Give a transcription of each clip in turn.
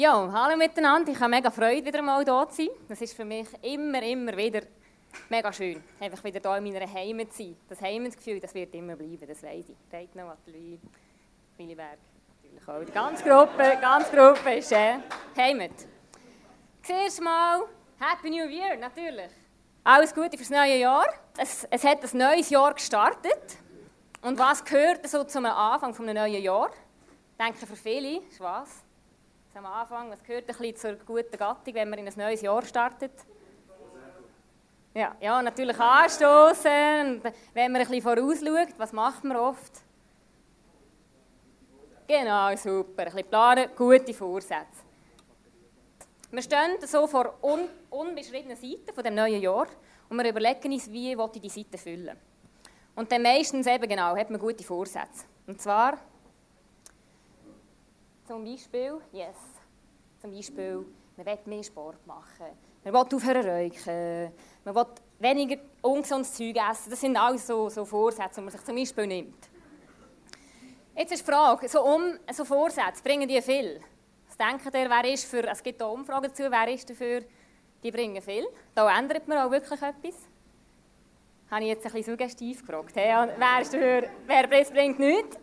Ja, hallo miteinander. Ich habe mega Freude, wieder mal hier zu sein. Das ist für mich immer, immer wieder mega schön, einfach wieder hier in meiner Heimat zu sein. Das Heimatgefühl, das wird immer bleiben, das weiß ich. Reitner, Atelier, Milliberg, natürlich auch. Die ganze Gruppe, ganze Gruppe ist äh, Heimat. Zuerst mal Happy New Year, natürlich. Alles Gute fürs neue Jahr. Es, es hat ein neues Jahr gestartet. Und was gehört so zum Anfang eines neuen Jahr? Ich denke für viele ist was? Am Anfang, was gehört ein bisschen zur guten Gattung, wenn man in ein neues Jahr startet? Ja, ja natürlich anstoßen. Wenn man ein bisschen vorausschaut, was macht man oft? Genau, super. Ein bisschen planen, gute Vorsätze. Wir stehen so vor un unbeschriebenen Seiten von dem neuen Jahr und wir überlegen uns, wie ich die Seite füllen Und dann meistens eben genau, hat man gute Vorsätze. Und zwar zum Beispiel, yes, zum Beispiel, man will mehr Sport machen, man will aufhören rauchen, man will weniger ungesundes Zeug essen. Das sind alles so, so Vorsätze, die man sich zum Beispiel nimmt. Jetzt ist die Frage, so, um, so Vorsätze, bringen die viel? Was denkt ihr, wer ist für, es gibt hier Umfragen dazu, wer ist dafür, die bringen viel? Da ändert man auch wirklich etwas. Habe ich jetzt ein bisschen suggestiv gefragt. Hey, wer ist dafür, wer bringt nichts?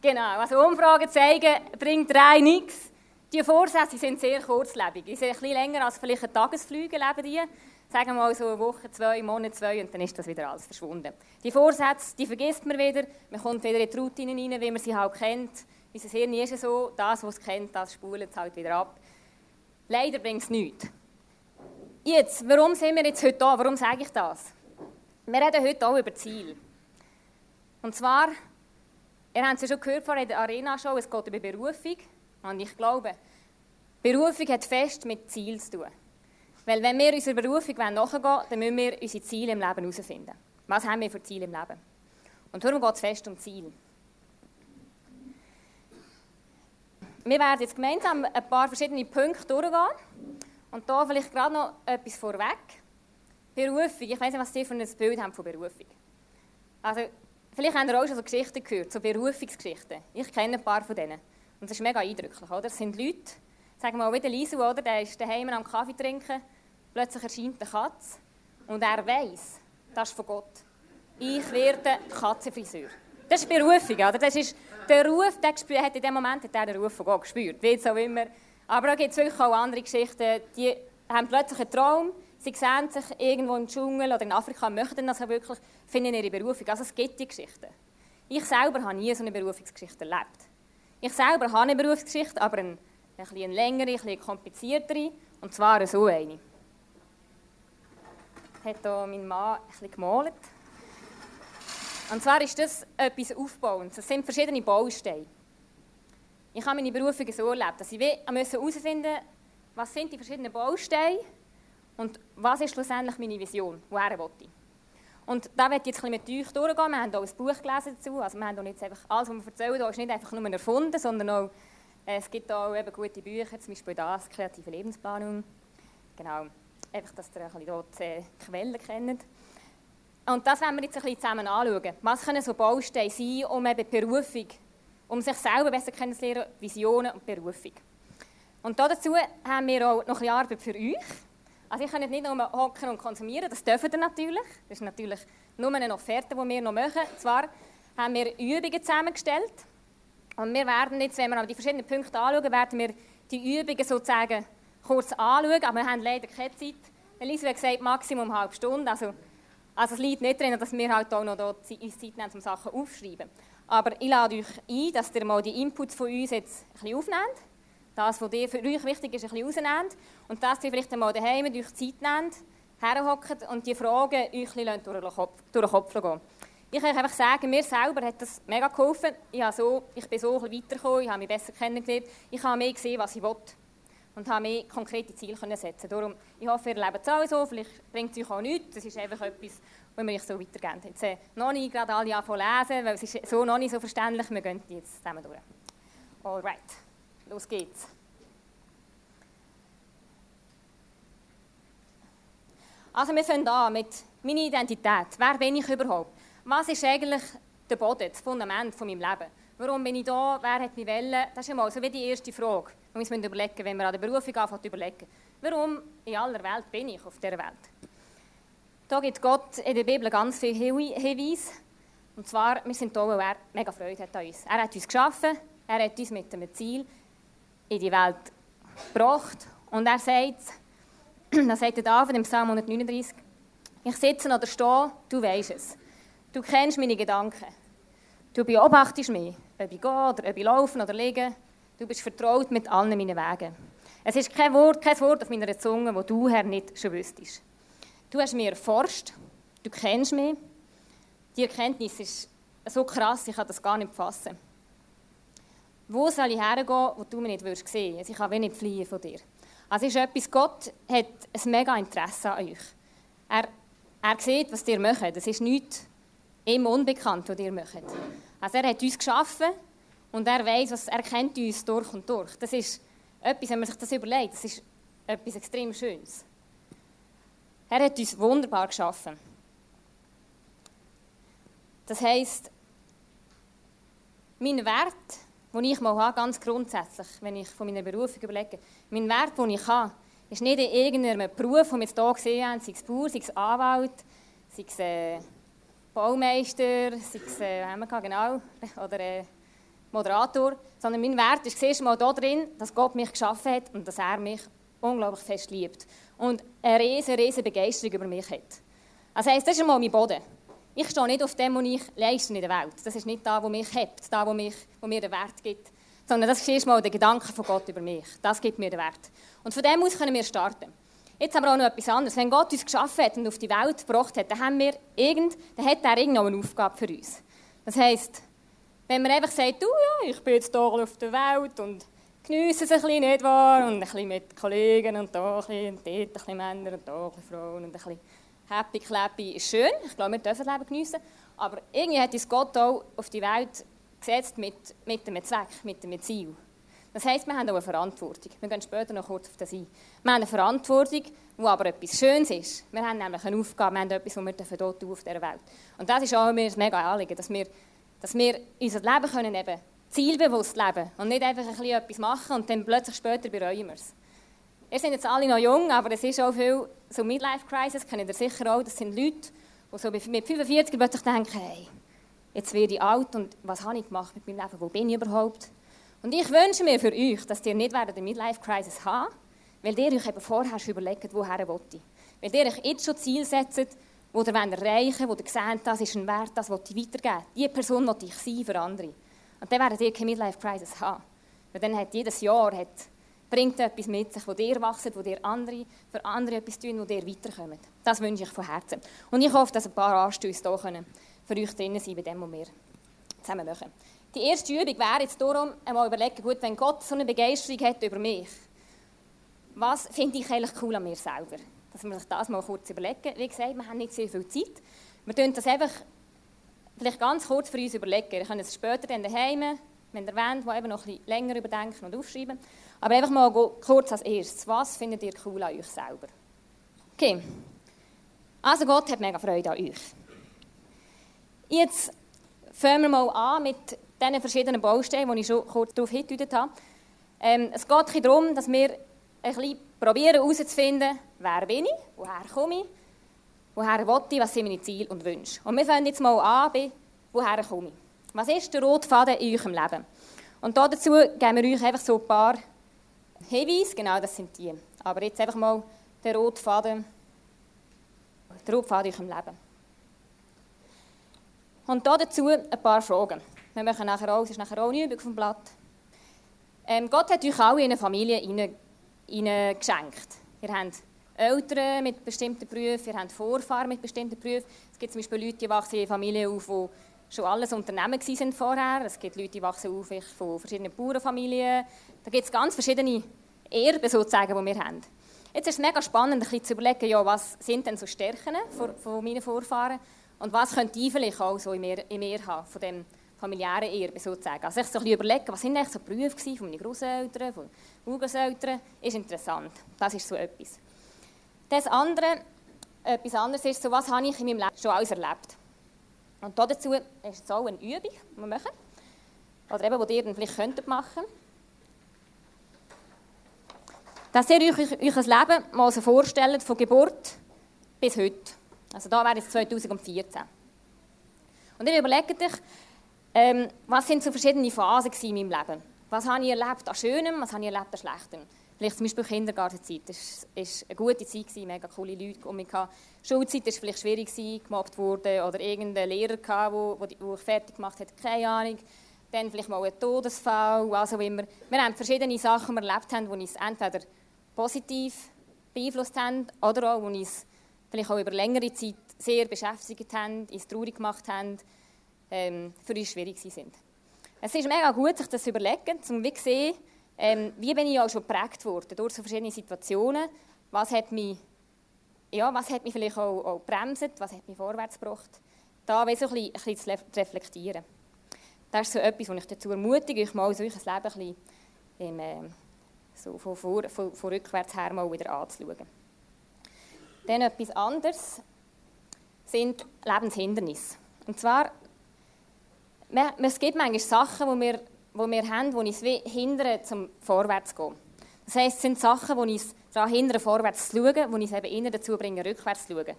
Genau, also Umfragen zeigen, bringt drei nichts. Die Vorsätze sind sehr kurzlebig. Die sind bisschen länger als vielleicht ein Tagesflüge leben die. Sagen wir mal so eine Woche, zwei, Monate, zwei und dann ist das wieder alles verschwunden. Die Vorsätze, die vergisst man wieder. Man kommt wieder in die Routine rein, wie man sie halt kennt. Unser Hirn ist so, das, was es kennt, das spult es halt wieder ab. Leider bringt es nichts. Jetzt, warum sind wir jetzt heute da? Warum sage ich das? Wir reden heute auch über Ziel. Und zwar Ihr habt es ja schon gehört vor der Arena-Show, es geht über Berufung. Und ich glaube, Berufung hat fest mit Ziel zu tun. Weil wenn wir unserer Berufung nachgehen wollen, dann müssen wir unsere Ziele im Leben herausfinden. Was haben wir für Ziele im Leben? Und darum geht es fest um Ziel. Wir werden jetzt gemeinsam ein paar verschiedene Punkte durchgehen. Und da vielleicht gerade noch etwas vorweg. Berufung, ich weiß nicht, was Sie für ein Bild haben von Berufung. Also, Vielleicht habt ihr auch schon so Geschichten gehört, so Berufungsgeschichten. Ich kenne ein paar von denen. Und das ist mega eindrücklich, oder? Das sind Leute, sagen wir mal wie der Lisu, oder? Der ist daheim am Kaffee trinken, plötzlich erscheint eine Katze und er weiß, das ist von Gott. Ich werde Katzenfriseur. Das ist Berufung, oder? Das ist der Ruf, der hat in dem Moment hat er den Ruf von Gott gespürt, wie auch immer. Aber da gibt es wirklich auch andere Geschichten, die haben plötzlich einen Traum, Sie sehen sich irgendwo im Dschungel oder in Afrika, möchten das wirklich, finden ihre Berufung. Also es gibt die Geschichten. Ich selber habe nie so eine Berufungsgeschichte erlebt. Ich selber habe eine Berufsgeschichte, aber eine, ein bisschen längere, ein bisschen kompliziertere, und zwar so eine. Hat hier mein Mann bisschen gemalt. Und zwar ist das etwas Aufbauendes. Das sind verschiedene Bausteine. Ich habe meine Berufung so erlebt, dass ich herausfinden musste, was sind die verschiedenen Bausteine und was ist schlussendlich meine Vision? Woher ich? Und da werde ich jetzt ein mit euch durchgehen. Wir haben auch ein Buch gelesen dazu. Also wir haben nicht einfach, alles, was wir erzählen, ist nicht einfach nur erfunden, sondern auch, äh, es gibt auch eben gute Bücher, zum Beispiel das, kreative Lebensplanung. Genau, einfach, dass ihr ein bisschen dort, äh, Quellen kennt. Und das werden wir jetzt ein bisschen zusammen anschauen. Was können so Bausteine sein, um eben Berufung, um sich selber besser kennenzulernen, Visionen und Berufung. Und dazu haben wir auch noch ein Arbeit für euch. Also ich kann nicht nur hocken und konsumieren, das dürfen ihr natürlich. Das ist natürlich nur eine Offerte, die wir noch machen. Zwar haben wir Übungen zusammengestellt und wir werden jetzt, wenn wir die verschiedenen Punkte anschauen, werden wir die Übungen sozusagen kurz anschauen, aber wir haben leider keine Zeit. Elisa hat gesagt, Maximum eine halbe Stunde, also, also es liegt nicht drin, dass wir halt auch noch Zeit nehmen, um Sachen aufzuschreiben. Aber ich lade euch ein, dass ihr mal die Inputs von uns jetzt ein bisschen aufnehmt das, was für euch wichtig ist, ein bisschen rausnehmt und dass ihr vielleicht einmal daheim euch Zeit nehmt, herhockt und die Fragen euch ein durch den Kopf, durch den Kopf gehen. Ich kann einfach sagen, mir selber hat das mega geholfen. Ich, habe so, ich bin so ein weitergekommen, ich habe mich besser kennengelernt, ich habe mehr gesehen, was ich will und habe mehr konkrete Ziele können setzen Darum, ich hoffe, ihr lebt es auch so, vielleicht bringt es euch auch nichts, das ist einfach etwas, was wir euch so weitergeben. Jetzt äh, noch nicht gerade alle anfangen lesen, weil es ist so noch nicht so verständlich, wir gehen jetzt zusammen durch. Alright. Los geht's. Also wir fangen an mit meiner Identität. Wer bin ich überhaupt? Was ist eigentlich der Boden, das Fundament von meinem Leben? Warum bin ich da? Wer hat mich wollen? Das ist einmal so wie die erste Frage, die wir uns überlegen wenn wir an der Berufung anfangen überlegen. Warum in aller Welt bin ich auf dieser Welt? Da gibt Gott in der Bibel ganz viele Hinweise. Und zwar, wir sind da, weil er mega Freude hat an uns. Er hat uns geschaffen, er hat uns mit einem Ziel in die Welt gebracht. Und er sagt, das sagt David im Psalm 139, ich sitze oder stehe, du weißt es. Du kennst meine Gedanken. Du beobachtest mich, ob ich gehe oder ob ich laufe oder liege. Du bist vertraut mit allen meinen Wegen. Es ist kein Wort, kein Wort auf meiner Zunge, wo du, Herr, nicht schon wüsstest. Du hast mich erforscht, du kennst mich. Die Erkenntnis ist so krass, ich kann das gar nicht fassen. Wo soll ich hergehen, wo du mich nicht sehen würdest Also ich kann wenig fliehen von dir. Also ist etwas, Gott hat ein mega Interesse an euch. Er, er sieht, was ihr macht. Es ist nichts ihm unbekannt, was ihr macht. Also er hat uns geschaffen und er weiß, was er kennt uns durch und durch. Das ist etwas, wenn man sich das überlegt, das ist etwas extrem Schönes. Er hat uns wunderbar geschaffen. Das heisst, mein Wert, den ich mal habe, ganz grundsätzlich, wenn ich von meiner Berufung überlege, mein Wert, den ich habe, ist nicht in irgendeinem Beruf, den wir hier gesehen haben, sei es Bauer, sei es Anwalt, sei es äh, Baumeister, sei es, äh, haben wir genau, oder äh, Moderator, sondern mein Wert ist zuerst mal da drin, dass Gott mich geschaffen hat und dass er mich unglaublich fest liebt und eine riesige, riesige Begeisterung über mich hat. Also heisst, das ist mal mein Boden. Ich stehe nicht auf dem, was ich leiste in der Welt. Das ist nicht da, wo mich hebt, da, wo, mich, wo mir den Wert gibt, sondern das ist erstmal der Gedanke von Gott über mich. Das gibt mir den Wert. Und von dem aus können wir starten. Jetzt aber auch noch etwas anderes. Wenn Gott uns geschaffen hat und auf die Welt gebracht hat, dann, haben wir irgend, dann hat er irgendwo eine Aufgabe für uns. Das heisst, wenn man einfach sagt, du, ja, ich bin jetzt hier auf der Welt und genieße es ein bisschen, nicht wahr? Und ein bisschen mit Kollegen und da ein bisschen, und dort ein bisschen Männer und da ein bisschen Frauen und ein bisschen happy, clappy ist schön. Ich glaube, wir dürfen das Leben geniessen. Aber irgendwie hat uns Gott auch auf die Welt gesetzt mit, mit einem Zweck, mit einem Ziel. Das heisst, wir haben auch eine Verantwortung. Wir gehen später noch kurz auf das ein. Wir haben eine Verantwortung, die aber etwas Schönes ist. Wir haben nämlich eine Aufgabe, wir haben etwas, was wir hier tun auf dieser Welt. Und das ist auch mir ein mega Anliegen, dass wir, dass wir unser Leben können eben zielbewusst leben und nicht einfach ein bisschen etwas machen und dann plötzlich später bereuen wir es. Ihr seid jetzt alle noch jung, aber es ist auch viel so Midlife-Crisis, kennt ihr sicher auch. Das sind Leute, die so mit 45 plötzlich denken, hey, jetzt werde ich alt und was habe ich gemacht mit meinem Leben, wo bin ich überhaupt? Und ich wünsche mir für euch, dass ihr nicht eine Midlife-Crisis habt, weil ihr euch eben vorher schon überlegt, woher wollt ihr. Weil ihr euch jetzt schon Ziel setzt, wo ihr erreichen wollt, wo ihr seht, das ist ein Wert, das will ich weitergeben. Diese Person will ich sein für andere. Und dann werdet ihr keine Midlife-Crisis haben. Weil dann hat jedes Jahr hat bringt etwas mit sich, wo dir wachsen, wo dir andere, für andere etwas tun, wo dir weiterkommen. Das wünsche ich von Herzen. Und ich hoffe, dass ein paar Anstöße hier können für euch drin sein bei dem, was wir zusammen machen. Die erste Übung wäre jetzt darum, einmal überlegen, gut, wenn Gott so eine Begeisterung hat über mich, was finde ich eigentlich cool an mir selber? Dass wir sich das mal kurz überlegen. Wie gesagt, wir haben nicht sehr viel Zeit. Wir tun das einfach vielleicht ganz kurz für uns überlegen. Wir können es später dann daheim, wenn ihr wollt, wo eben noch ein bisschen länger überdenken und aufschreiben. Aber einfach mal kurz als erstes. Was findet ihr cool an euch selber? Okay. Also Gott hat mega Freude an euch. Jetzt fangen wir mal an mit diesen verschiedenen Baustellen, die ich schon kurz darauf hingedeutet habe. Ähm, es geht darum, dass wir ein bisschen probieren herauszufinden, wer bin ich, woher komme ich, woher will ich, was sind meine Ziele und Wünsche. Und wir fangen jetzt mal an bei, woher komme ich. Was ist der rote Faden in eurem Leben? Und dazu geben wir euch einfach so ein paar Hinweise, genau das sind die. Aber jetzt einfach mal der rote Faden, der rote Faden in eurem Leben. Und dazu ein paar Fragen. Wir machen nachher auch, es ist nachher auch eine Übung vom Blatt. Ähm, Gott hat euch alle in eine Familie geschenkt. Ihr habt Eltern mit bestimmten Berufen, ihr habt Vorfahren mit bestimmten Berufen. Es gibt zum Beispiel Leute, die wachsen in Familien auf, die schon alles Unternehmen waren vorher. Es gibt Leute, die wachsen auf von verschiedenen Bauernfamilien. Da gibt es ganz verschiedene Erben, sozusagen, die wir haben. Jetzt ist es mega spannend, ein zu überlegen, ja, was sind denn so Stärken von, von meinen Vorfahren und was könnte ich vielleicht auch so in mir, in mir haben, von dem familiären Erbe sozusagen. Also ich so ein überlegen, was sind eigentlich so Berufe von meinen Großeltern, von Urgroßeltern, ist interessant. Das ist so etwas. Das andere, etwas anderes ist so, was habe ich in meinem Leben schon alles erlebt. Und dazu ist es auch eine Übung, die wir machen. oder eben, die ihr vielleicht könntet machen dass ihr euch, euch ein Leben mal so vorstellt, von Geburt bis heute. Also da wäre es 2014. Und ihr überlegt euch, ähm, was sind so verschiedene Phasen in meinem Leben? Was habe ich erlebt an Schönem, was habe ich erlebt an Schlechtem? Vielleicht zum Beispiel Kindergartenzeit. Das war eine gute Zeit, mega coole Leute um mich. Schulzeit war vielleicht schwierig, gemobbt wurde oder irgendein Lehrer, der ich fertig gemacht hat, keine Ahnung. Dann vielleicht mal ein Todesfall, auch immer. Wir haben verschiedene Sachen erlebt, die uns entweder positiv beeinflusst haben oder auch, die uns vielleicht auch über längere Zeit sehr beschäftigt haben, uns traurig gemacht haben, ähm, für uns schwierig sind. Es ist mega gut, sich das zu überlegen, um zu sehen, ähm, wie bin ich auch schon geprägt worden durch so verschiedene Situationen. Was hat mich, ja, was hat mich vielleicht auch, auch bremset, was hat mich vorwärts gebracht. Da so ein bisschen, ein bisschen zu reflektieren. Das ist so etwas, was ich dazu ermutige, euch mal solches Leben ein bisschen im, äh, so von, vor, von, von rückwärts her mal wieder anzuschauen. Dann etwas anderes sind Lebenshindernisse. Und zwar, es gibt manchmal Sachen, die wir, die wir haben, die uns hindern, zum vorwärts zu gehen. Das heisst, es sind Sachen, die uns daran hindern, vorwärts zu schauen, die uns eben eher dazu bringen, rückwärts zu schauen.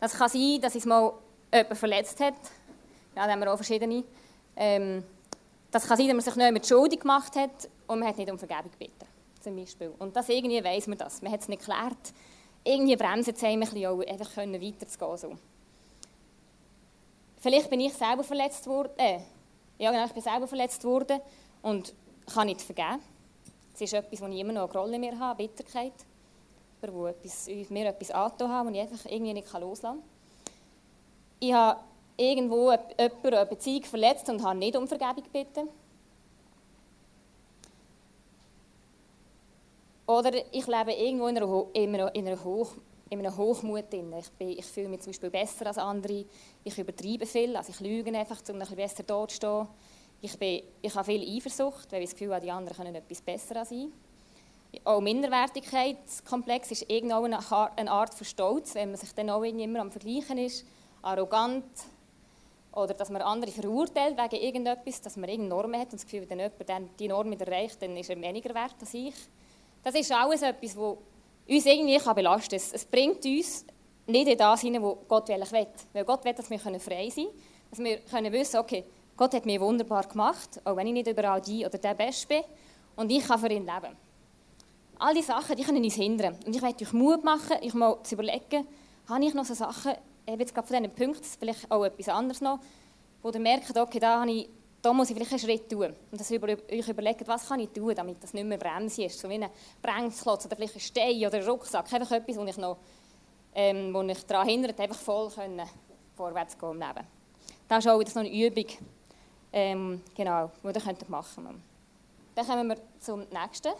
Das kann sein, dass es mal jemand verletzt hat. Ja, da haben wir auch verschiedene. Ähm, das kann sein, dass man sich nicht mehr schuldig gemacht hat und man hat nicht um Vergebung gebeten. Zum Beispiel. Und das irgendwie weiss man das. Man hat es nicht geklärt. Irgendwie bremsen einem ein bisschen auch, einfach weiterzugehen. So. Vielleicht bin ich selber verletzt worden. Äh, ja, genau, ich bin selber verletzt worden und kann nicht vergeben. Es ist etwas, wo ich immer noch eine Rolle mehr habe, Bitterkeit. Wo etwas, mir etwas angetan habe, das ich einfach irgendwie nicht loslassen kann. Ich habe irgendwo jemanden eine Beziehung verletzt und habe nicht um Vergebung gebeten. Oder ich lebe irgendwo in einer, in einer, in einer Hoch, in einem Hochmut. Ich, ich fühle mich zum Beispiel besser als andere. Ich übertreibe viel, also ich lüge einfach, um ein bisschen besser dazustehen. Ich, bin, ich habe viel Eifersucht, weil ich das Gefühl habe, die anderen können etwas besser als ich. Auch Minderwertigkeitskomplex ist irgendwo eine, Art von Stolz, wenn man sich dann auch immer am Vergleichen ist. Arrogant. Oder dass man andere verurteilt wegen irgendetwas, dass man irgendeine Norm hat und das Gefühl, wenn jemand die Norm erreicht, dann ist er weniger wert als ich. Das ist alles etwas, was uns irgendwie belasten kann. Es, bringt uns nicht in das hinein, wo Gott will. Weil Gott will, dass wir frei sein können. Dass wir können wissen okay, Gott hat mich wunderbar gemacht, auch wenn ich nicht überall die oder der Beste bin. Und ich kann für ihn leben. All diese Sachen, die können uns hindern. Und ich möchte euch Mut machen, euch mal zu überlegen, habe ich noch so Sachen, eben jetzt gerade von diesen Punkten, vielleicht auch etwas anderes noch, wo ihr merkt, okay, da habe ich da muss ich vielleicht einen Schritt tun. Und dass ihr euch überlegt, was kann ich tun, damit das nicht mehr Bremse ist. So wie ein Bremsklotz oder vielleicht ein Stein oder ein Rucksack. Einfach etwas, wo ich noch ähm, wo ich daran hindert, einfach voll können, vorwärts gehen im Leben. Das ist auch wieder so eine Übung, ähm, genau, die ihr könnt machen könnt. Dann kommen wir zum nächsten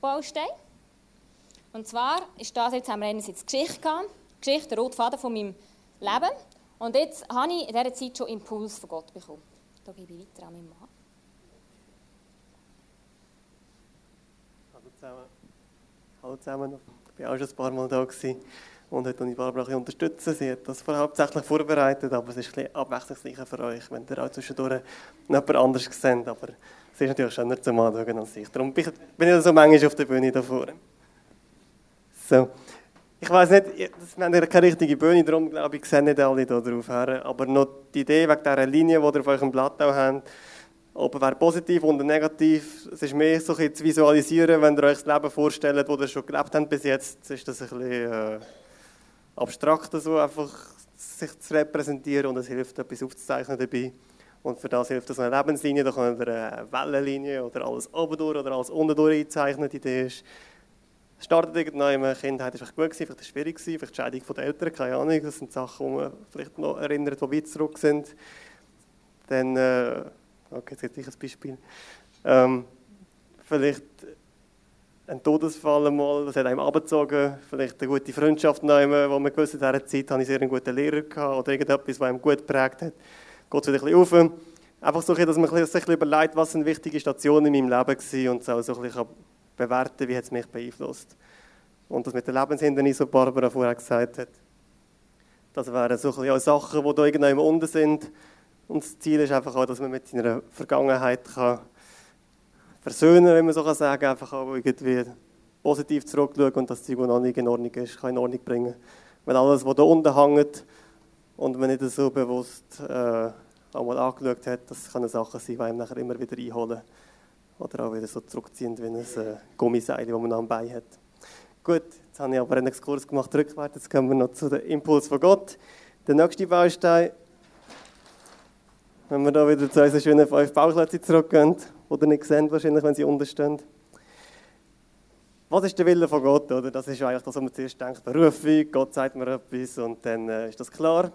Baustein. Und zwar ist das jetzt, haben wir einerseits Geschichte gehabt, Geschichte, der rote Faden von meinem Leben. Und jetzt habe ich in dieser Zeit schon Impuls von Gott bekommen. Da gebe ich weiter an meinen Mann. Hallo zusammen. Hallo zusammen. Ich war auch schon ein paar Mal da und heute die Barbara ein unterstützen. Sie hat das hauptsächlich vorbereitet, aber es ist ein abwechslungsreicher für euch, wenn ihr auch zwischendurch jemand anderes seht. Aber es ist natürlich schöner zum Anschauen als ich. Darum bin ich so manchmal auf der Bühne da vorne. So. Ich weiß nicht, wir haben ja keine richtige Bühne, darum glaube ich, sehen nicht alle hier drauf. Aber noch die Idee wegen dieser Linie, die ihr auf eurem Blatt auch habt, ob wäre positiv oder negativ, es ist mehr so ein zu visualisieren, wenn ihr euch das Leben vorstellt, das ihr schon gelebt habt bis jetzt, ist das ein bisschen äh, abstrakt, so einfach sich zu repräsentieren und es hilft, etwas aufzuzeichnen dabei. Und für das hilft das eine Lebenslinie, da könnt ihr eine Wellenlinie oder alles oben durch oder alles unten durch einzeichnen. Die Idee ist, es startet irgendwann in der Kindheit, ist vielleicht gut gewesen, vielleicht schwierig gewesen, vielleicht die Scheidung der Eltern, keine Ahnung. Das sind Sachen, die man vielleicht noch erinnert, die weit zurück sind. Dann, äh, okay, jetzt gebe ich ein Beispiel. Ähm, vielleicht ein Todesfall einmal, das hat einem abgezogen, vielleicht eine gute Freundschaft nehmen, wo man gewusst in dieser Zeit hatte ich sehr einen guten Lehrer gehabt, oder irgendetwas, was einem gut geprägt hat. Geht wieder ein bisschen auf. Einfach so, dass man sich ein bisschen überlegt, was eine wichtige Station in meinem Leben war und so, so ein bisschen bewerten, wie hat es mich beeinflusst. Und das mit den Lebenshindernissen, was Barbara vorher gesagt hat, das wären so ein Sachen, die da irgendwo unten sind, Und das Ziel ist einfach auch, dass man mit seiner Vergangenheit kann versöhnen, wenn man so kann sagen, einfach auch irgendwie positiv zurückschauen und das Zeug, noch nicht in Ordnung ist, kann in Ordnung bringen. Weil alles, was da unten hängt und man nicht so bewusst äh, einmal angeschaut hat, das können Sachen sein, die einem nachher immer wieder einholen. Oder auch wieder so zurückziehen wie ein äh, Gummiseil, das man am Bein hat. Gut, jetzt habe ich aber einen Exkurs gemacht rückwärts. Jetzt kommen wir noch zu dem Impuls von Gott. Der nächste Baustein, wenn wir da wieder zu unseren schönen fünf Bauchklötze zurückgehen, ihr nicht sehen, wahrscheinlich, wenn sie unten stehen. Was ist der Wille von Gott? Oder? Das ist eigentlich das, was man zuerst denkt, Berufung, Gott sagt mir etwas und dann äh, ist das klar.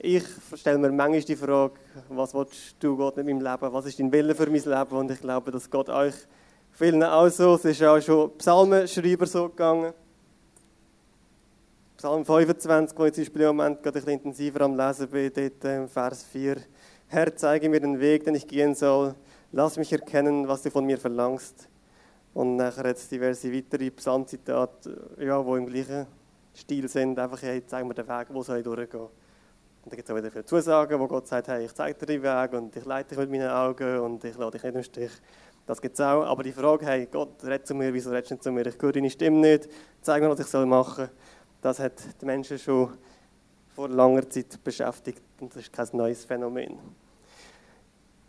Ich stelle mir manchmal die Frage, was willst du Gott mit meinem Leben? Was ist dein Wille für mein Leben? Und ich glaube, dass Gott euch vielen auch so, es ist auch schon Psalmenschreiber so gegangen. Psalm 25, wo ich zum Beispiel im Moment gerade ein bisschen intensiver am Lesen bin, dort im Vers 4. Herr, zeige mir den Weg, den ich gehen soll. Lass mich erkennen, was du von mir verlangst. Und nachher jetzt diverse weitere Psalmzitate, ja, die im gleichen Stil sind. Einfach, hey, zeig mir den Weg, wo soll ich durchgehen. Und dann gibt es auch wieder viele Zusagen, wo Gott sagt, hey, ich zeige dir den Weg und ich leite dich mit meinen Augen und ich lade dich nicht im Stich. Das gibt es auch. Aber die Frage, hey, Gott, red zu mir, wieso redest du nicht zu mir? Ich höre deine Stimme nicht. Zeig mir, was ich machen soll. Das hat die Menschen schon vor langer Zeit beschäftigt das ist kein neues Phänomen.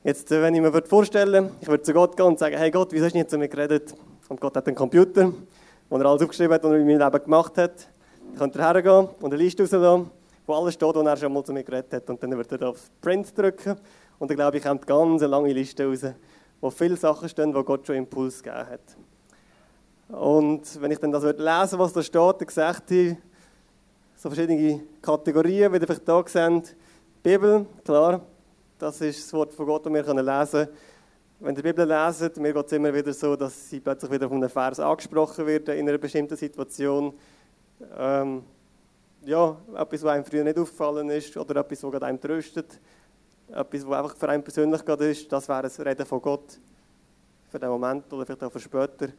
Jetzt, äh, wenn ich mir vorstellen ich würde zu Gott gehen und sagen, hey Gott, wieso hast du nicht zu mir geredet? Und Gott hat einen Computer, wo er alles aufgeschrieben hat, was er in meinem Leben gemacht hat. Dann könnte er hergehen und eine Liste rauslassen, wo alles steht, was er schon mal zu mir geredet hat. Und dann würde er auf Print drücken und dann glaube ich, kommt eine ganz lange Liste raus, wo viele Sachen stehen, wo Gott schon Impuls gegeben hat. Und wenn ich dann das lesen würde, was da steht, dann sagt ich so verschiedene Kategorien, wie ihr vielleicht hier seht. Bibel, klar, das ist das Wort von Gott, das wir lesen können. Wenn ihr die Bibel lesen, mir geht es immer wieder so, dass sie plötzlich wieder von einem Vers angesprochen wird in einer bestimmten Situation. Ähm, ja, etwas, was einem früher nicht aufgefallen ist oder etwas, was einem tröstet. Etwas, was einfach für einen persönlich gerade ist, das wäre das Reden von Gott für den Moment oder vielleicht auch für später.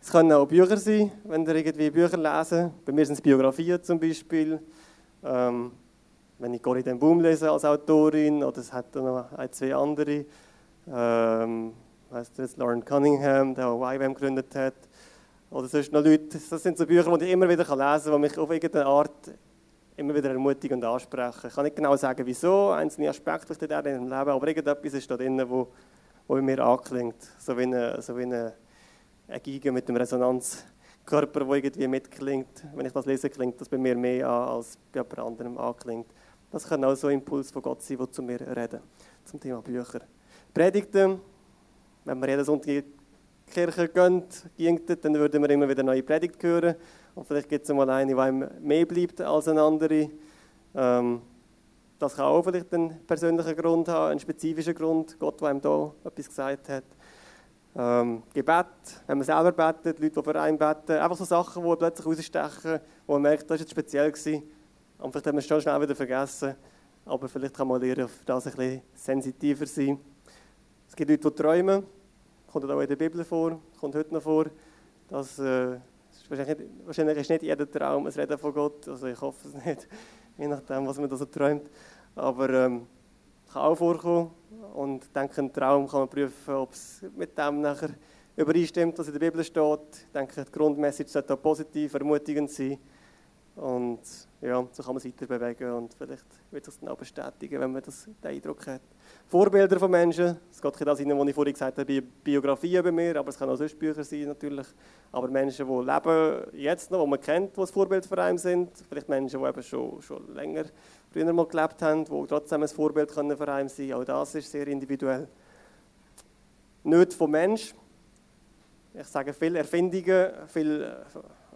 Es können auch Bücher sein, wenn ihr irgendwie Bücher lesen. Bei mir sind es Biografien zum Beispiel. Ähm, wenn ich Corrie den Boom lese als Autorin, oder es hat noch ein, zwei andere. Ähm, weißt du jetzt, Lauren Cunningham, der auch YWAM gegründet hat. Oder sonst noch Leute. Das sind so Bücher, die ich immer wieder lesen kann, die mich auf irgendeine Art immer wieder ermutigen und ansprechen. Ich kann nicht genau sagen, wieso, einzelne Aspekte in ihrem Leben, aber irgendetwas ist da drin, wo, wo mir anklingt. So wie eine, so wie eine ein Giga mit dem Resonanzkörper, der irgendwie mitklingt. Wenn ich das lese, klingt das bei mir mehr an, als bei jemand anderem anklingt. Das kann auch so ein Impuls von Gott sein, der zu mir reden zum Thema Bücher. Predigten, wenn wir jeden Sonntag in die Kirche gehen, dann würden wir immer wieder neue Predigt hören. Und vielleicht gibt es mal eine, die einem mehr bleibt als eine andere. Ähm, das kann auch vielleicht einen persönlichen Grund haben, einen spezifischen Grund, Gott, der einem da etwas gesagt hat. Ähm, Gebet, wenn man selber betet, Leute, die für einen beten, einfach so Sachen, die plötzlich rausstechen, wo man merkt, das war jetzt speziell. Und vielleicht hat man es schon schnell wieder vergessen. Aber vielleicht kann man lernen, auf das ein bisschen sensitiver sein. Es gibt Leute, die träumen. Kommt auch in der Bibel vor, kommt heute noch vor. Das, äh, ist wahrscheinlich, wahrscheinlich ist nicht jeder Traum ein Reden von Gott. Also ich hoffe es nicht, je nachdem, was man da so träumt. Aber ähm, kann auch vorkommen. Und ich denke, ein Traum kann man prüfen, ob es mit dem nachher übereinstimmt, was in der Bibel steht. Ich denke, die Grundmessage sollte auch positiv, ermutigend sein. Und ja, so kann man es weiter bewegen und vielleicht wird es dann auch bestätigen, wenn man das, den Eindruck hat. Vorbilder von Menschen, es geht das rein, was ich vorhin gesagt habe, Biografien bei mir, aber es kann auch sonst Bücher sein natürlich. Aber Menschen, die leben jetzt noch, die man kennt, die ein Vorbild für einen sind. Vielleicht Menschen, die eben schon, schon länger früher mal gelebt haben, die trotzdem ein Vorbild können für einen sein Auch das ist sehr individuell. Nicht vom Mensch. Ich sage, viele Erfindungen viele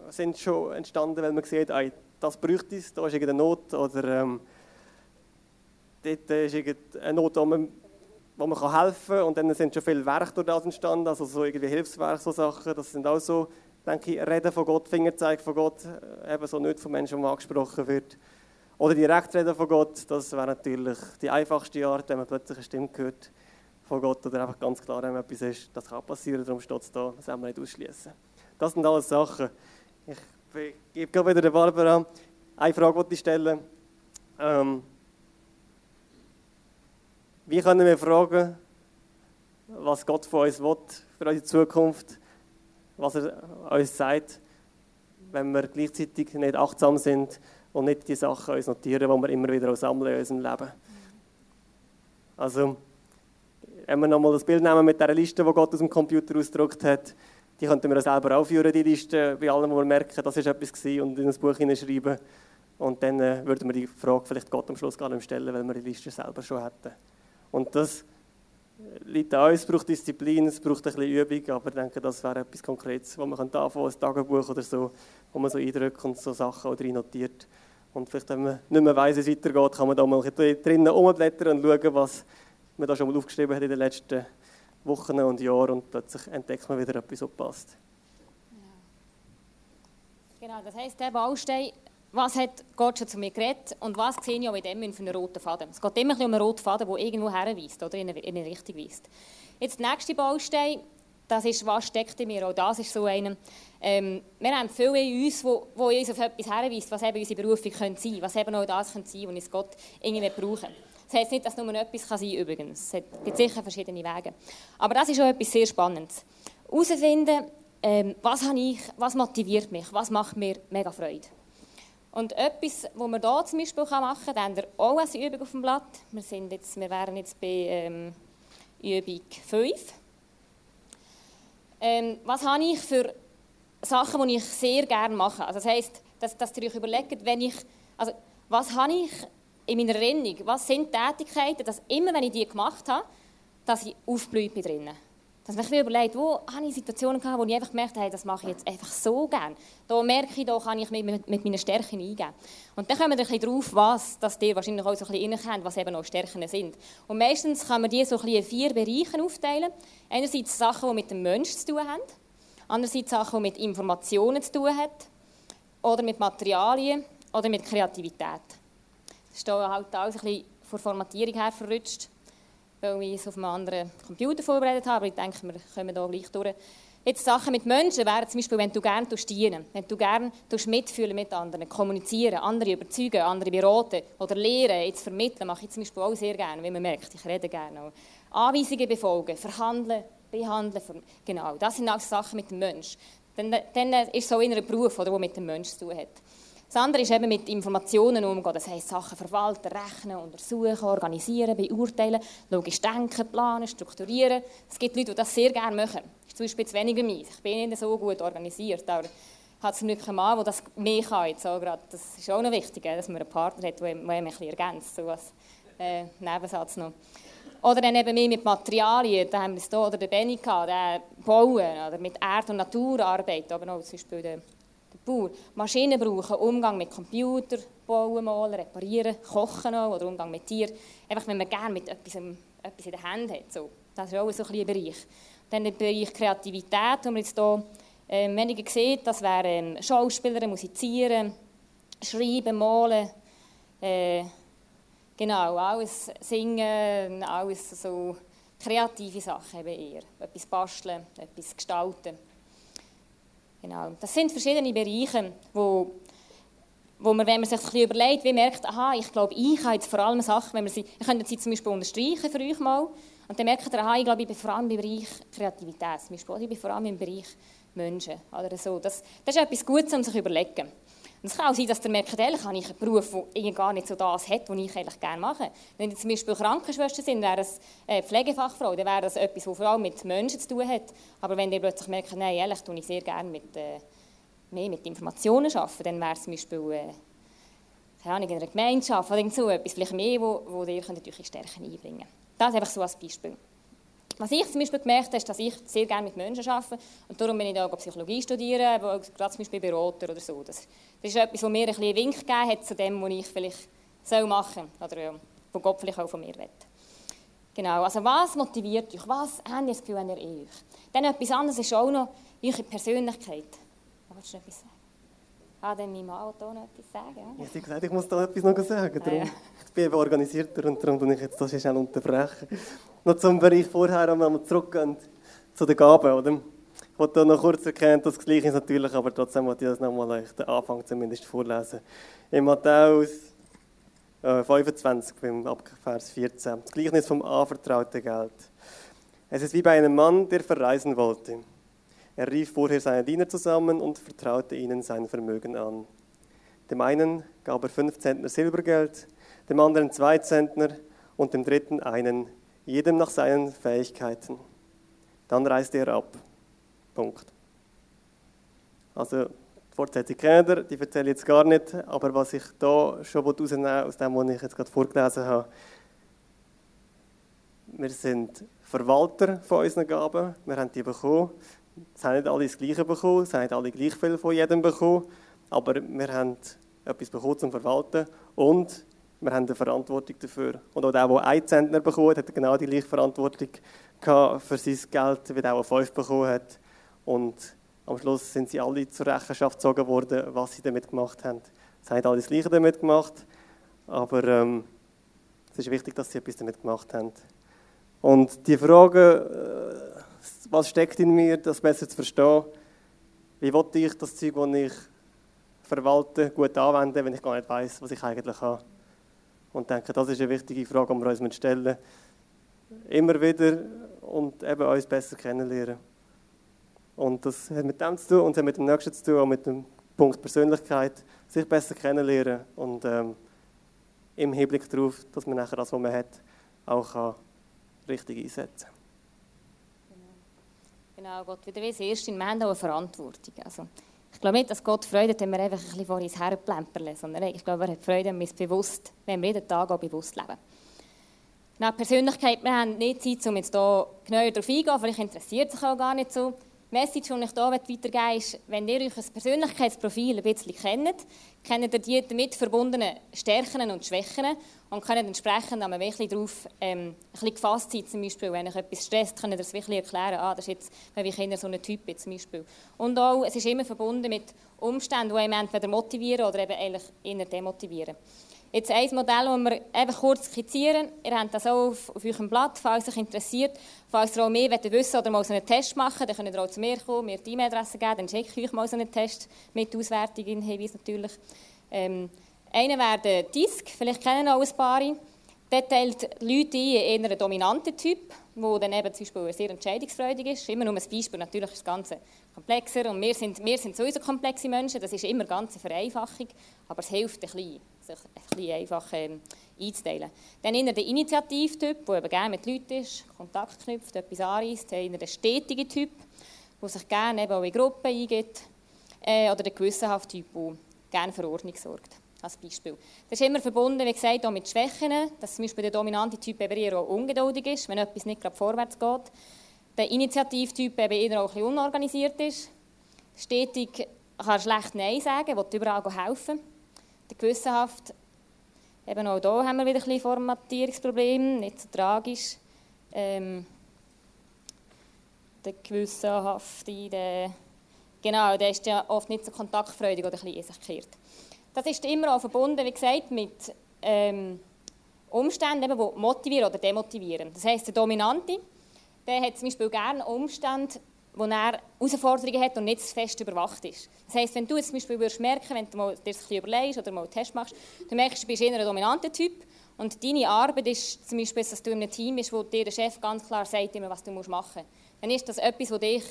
sind schon entstanden, weil man sieht, ey, das bräuchte es, da ist irgendeine Not oder ähm, dort ist irgendeine Not, wo man, wo man kann helfen kann. Und dann sind schon viele Werke durch das entstanden, also so irgendwie Hilfswerke, so Sachen. Das sind auch so, denke ich, Reden von Gott, Fingerzeig von Gott, äh, eben so nicht von Menschen, die angesprochen wird. Oder direkt reden von Gott, das wäre natürlich die einfachste Art, wenn man plötzlich eine Stimme hört von Gott oder einfach ganz klar, wenn etwas ist. Das kann passieren, darum steht es da, das wollen wir nicht ausschließen. Das sind alles Sachen. Ich gebe gerade wieder der Barbara eine Frage, die ich stellen ähm, Wie können wir fragen, was Gott von uns will für unsere Zukunft, was er uns sagt, wenn wir gleichzeitig nicht achtsam sind und nicht die Sachen uns notieren, die wir immer wieder sammeln in unserem Leben. Also, wenn wir nochmal das Bild nehmen mit der Liste, die Gott aus dem Computer ausgedruckt hat, die könnten wir selber aufführen, die Liste, bei allem, wo wir merken, das ist etwas gewesen, und in ein Buch hineinschreiben. Und dann äh, würden wir die Frage vielleicht Gott am Schluss gar nicht stellen, weil wir die Liste selber schon hätten. Und das liegt an uns, es braucht Disziplin, es braucht ein bisschen Übung, aber ich denke, das wäre etwas Konkretes, wo man anfangen könnte, ein Tagebuch oder so, wo man so eindrückt und so Sachen oder notiert. Und vielleicht, wenn man nicht mehr weiss, wie es weitergeht, kann man da mal drinnen umblättern und schauen, was man da schon mal aufgeschrieben hat in den letzten Wochen und Jahren und plötzlich entdeckt man wieder etwas, was passt. Genau, das heisst, der Baustein, was hat Gott schon zu mir geredet und was sehe ich auch mit dem für einen roten Faden. Es geht immer um einen roten Faden, der irgendwo herweist oder in eine, in eine Richtung weist. Jetzt der nächste Baustein, das ist, was steckt in mir, auch das ist so einer. Ähm, wir haben viele in uns, wo, uns auf etwas herweist, was eben unsere Berufung sein könnte, was eben auch das könnte sein, was uns Gott irgendwie brauchen das heisst nicht, dass nur etwas sein kann, übrigens. Es gibt sicher verschiedene Wege. Aber das ist auch etwas sehr Spannendes. Herausfinden, ähm, was, habe ich, was motiviert mich, was macht mir mega Freude. Und etwas, was man hier zum Beispiel machen kann, da haben wir auch eine Übung auf dem Blatt. Wir, sind jetzt, wir wären jetzt bei ähm, Übung 5. Ähm, was habe ich für Sachen, die ich sehr gerne mache? Also das heisst, dass, dass ihr euch überlegt, wenn ich, also was habe ich in meiner Erinnerung, was sind Tätigkeiten, dass immer, wenn ich die gemacht habe, dass ich aufblüht bin drinnen. Dass ich mir überlegt, wo habe ich Situationen gehabt, wo ich einfach gemerkt habe, das mache ich jetzt einfach so gerne. Da merke ich, da kann ich mich mit, mit meinen Stärken eingeben. Und dann kommen wir ein bisschen drauf, was, dass ihr wahrscheinlich auch so ein bisschen kennt, was eben auch Stärken sind. Und meistens kann man die so ein bisschen in vier Bereiche aufteilen. Einerseits Sachen, die mit dem Menschen zu tun haben. Andererseits Sachen, die mit Informationen zu tun haben. Oder mit Materialien. Oder mit Kreativität ist da halt alles ein bisschen von Formatierung her verrutscht, weil ich es auf einem anderen Computer vorbereitet habe. Aber ich denke, wir kommen da gleich durch. Jetzt Sachen mit Menschen wären zum Beispiel, wenn du gerne dienen wenn du gerne mitfühlen mit anderen, kommunizieren, andere überzeugen, andere beraten oder lehren, jetzt vermitteln, mache ich zum Beispiel auch sehr gerne, wie man merkt, ich rede gerne auch. Anweisungen befolgen, verhandeln, behandeln, genau, das sind auch Sachen mit dem Menschen. Dann, dann ist es so ein Beruf, der mit dem Menschen zu tun hat. Das andere ist eben mit Informationen umgehen. Das heisst, Sachen verwalten, rechnen, untersuchen, organisieren, beurteilen, logisch denken, planen, strukturieren. Es gibt Leute, die das sehr gerne machen. Das ist zum Beispiel weniger meins. Ich bin nicht so gut organisiert, aber habe zum Glück einen Mann, der das mehr kann. Jetzt auch grad, das ist auch noch wichtig, dass man einen Partner hat, der einem ein bisschen ergänzt, so als äh, Nebensatz noch. Oder dann eben mehr mit Materialien, da haben wir es hier, oder den Benny gehabt, der Bauen, oder mit Erd- und Naturarbeit, aber auch zum Beispiel Bauer. Maschinen brauchen, Umgang mit Computer, bauen, malen, reparieren, kochen auch, oder Umgang mit Tieren. Einfach, wenn man gerne mit etwas, etwas in der Hand hat. So. Das ist auch so ein, ein Bereich. Dann der Bereich Kreativität, wo man jetzt hier ähm, weniger sieht, das wären ähm, Schauspieler, Musizieren, Schreiben, Malen, äh, genau, alles Singen, alles so kreative Sachen eben eher. Etwas basteln, etwas gestalten. Genau. Das sind verschiedene Bereiche, wo, wo man, wenn man sich ein überlegt, wie merkt, aha, ich glaube, ich habe jetzt vor allem Sachen, wenn man sie, ich könnte sie zum Beispiel unterstreichen für euch mal, und dann merkt ihr, aha, ich glaube, ich bin vor allem im Bereich Kreativität, zum Beispiel, ich bin vor allem im Bereich Menschen, oder so. Das, das ist etwas Gutes, um sich zu überlegen. Es kann auch sein, dass ihr merkt, ehrlich, habe ich einen Beruf, der gar nicht so das hat, was ich eigentlich gerne mache. Wenn ihr zum Beispiel Krankenschwester sind, wäre es äh, Pflegefachfrau, dann wäre das etwas, das vor allem mit Menschen zu tun hat. Aber wenn ihr plötzlich merkt, nein, ehrlich, tue ich sehr gerne mit, äh, mehr mit Informationen arbeiten, dann wäre es zum Beispiel, äh, keine Ahnung, in einer Gemeinschaft oder so etwas, vielleicht mehr, wo, wo ihr könnt eure Stärken einbringen könnt. Das einfach so als Beispiel. Was ich zum Beispiel gemerkt habe, ist, dass ich sehr gerne mit Menschen arbeite und darum bin ich da Psychologie studieren, gerade zum Beispiel Berater oder so. Das, das ist etwas, was mir ein bisschen Wink gegeben hat zu dem, was ich vielleicht soll machen soll oder was Gott vielleicht auch von mir will. Genau, also was motiviert euch? Was habt ihr das Gefühl, wenn ihr euch? Dann etwas anderes ist auch noch eure Persönlichkeit. Willst du etwas sagen? Ah, dann mein Mann auch noch etwas sagen. Ja? Ich habe gesagt, ich muss da etwas noch sagen. Darum, ah, ja. Ich bin eben organisierter und darum unterbreche ich jetzt das schnell unterbrechen noch zum Bereich vorher, wenn wir zurückgehen zu den Gaben, oder? Ich wollte noch kurz erklären, das Gleiche ist natürlich, aber trotzdem wollte ich das nochmal den Anfang zumindest vorlesen. In Matthäus äh, 25 beim Vers 14. Das Gleichnis vom anvertrauten Geld. Es ist wie bei einem Mann, der verreisen wollte. Er rief vorher seine Diener zusammen und vertraute ihnen sein Vermögen an. Dem einen gab er fünf Zentner Silbergeld, dem anderen zwei Zentner und dem dritten einen, jedem nach seinen Fähigkeiten. Dann reiste er ab. Punkt. Also, die Fortsetzung kennt ihr, die erzähle ich jetzt gar nicht, aber was ich da schon rausnehmen aus dem, was ich jetzt gerade vorgelesen habe, wir sind Verwalter von unseren Gaben, wir haben die bekommen. Es haben nicht alle das Gleiche bekommen, es haben nicht alle gleich viel von jedem bekommen, aber wir haben etwas bekommen zum Verwalten und wir haben eine Verantwortung dafür. Und auch der, der einen Zentner bekommen hat, hat genau die gleiche Verantwortung für sein Geld, wie der, der fünf bekommen hat. Und am Schluss sind sie alle zur Rechenschaft gezogen worden, was sie damit gemacht haben. Sie haben alle das Gleiche damit gemacht, aber ähm, es ist wichtig, dass sie etwas damit gemacht haben. Und die Frage, äh, was steckt in mir, das besser zu verstehen, wie wollte ich das Zeug, das ich verwalte, gut anwenden, wenn ich gar nicht weiß, was ich eigentlich habe. Und denke, das ist eine wichtige Frage, die wir uns stellen müssen. Immer wieder und eben uns besser kennenlernen. Und das hat mit dem zu tun und hat mit dem Nächsten zu tun, auch mit dem Punkt Persönlichkeit, sich besser kennenlernen und ähm, im Hinblick darauf, dass man nachher das, was man hat, auch kann richtig einsetzen kann. Genau. Gott, wieder wie das Erste, wir auch eine Verantwortung. Also, ich glaube nicht, dass Gott Freude hat, wenn wir einfach ein bisschen vor uns herplempern, sondern ich glaube, er hat Freude, wenn wir es bewusst, wenn wir jeden Tag auch bewusst leben. Genau, Persönlichkeit, wir haben nicht Zeit, um jetzt hier genauer darauf eingehen, vielleicht interessiert sich auch gar nicht so. Message, die ich hier weitergeben ist, wenn ihr euch ein Persönlichkeitsprofil ein bisschen kennt, kennt ihr die damit verbundenen Stärken und Schwächen und könnt entsprechend am wirklich darauf ähm, ein bisschen gefasst sein. Zum Beispiel, wenn euch etwas stresst, könnt ihr das wirklich erklären. Ah, das ist jetzt, wenn ich so ein Typ bin, zum Beispiel. Und auch, es ist immer verbunden mit Umständen, die einem entweder motivieren oder eben eigentlich eher demotivieren. Jetzt ein Modell, das wir einfach kurz skizzieren. Ihr habt das auch auf, eurem Blatt, falls euch interessiert. Falls ihr auch mehr wissen oder mal einen Test machen dann könnt ihr auch zu mir kommen, mir die E-Mail-Adresse geben, dann schicke ich euch mal einen Test mit Auswertung in Hinweis natürlich. Ähm, einer wäre der DISC, vielleicht kennen auch ein paar. Der teilt Leute ein in einen dominanten Typ, der dann eben zum Beispiel sehr entscheidungsfreudig ist. Immer nur ein Beispiel, natürlich ist das Ganze komplexer und wir sind, wir sind sowieso komplexe Menschen, das ist immer eine Vereinfachung, aber es hilft ein bisschen, sich ein bisschen einfach ähm, einzuteilen. Dann in der Initiativtyp, der eben gerne mit Leuten ist, Kontakt knüpft, etwas anreist. Dann der stetige Typ, der sich gerne eben auch in Gruppen eingeht. Äh, oder der gewissenhafte Typ, der gerne für Ordnung sorgt. Als Beispiel. Das ist immer verbunden, wie gesagt, auch mit Schwächen, dass zum Beispiel der dominante Typ eben eher auch ungeduldig ist, wenn etwas nicht gerade vorwärts geht. Der Initiativtyp eben eher auch ein bisschen unorganisiert ist. Stetig kann schlecht Nein sagen, will überall helfen. Gewissenhaft, eben auch hier haben wir wieder ein bisschen Formatierungsprobleme, nicht so tragisch. Ähm, der gewissenhafte, der, genau, der ist ja oft nicht so kontaktfreudig oder ein bisschen in sich gekehrt. Das ist immer auch verbunden, wie gesagt, mit ähm, Umständen, die motivieren oder demotivieren. Das heisst, der Dominante, der hat zum Beispiel gerne Umstände, wo er Herausforderungen hat und nicht fest überwacht ist. Das heisst, wenn du jetzt zum Beispiel würdest merken, wenn du mal dir das ein überlegst oder mal einen Test machst, du merkst, du bist eher ein dominanter Typ und deine Arbeit ist zum Beispiel, dass du in einem Team bist, wo dir der Chef ganz klar sagt, was du machen musst. Dann ist das etwas, das dich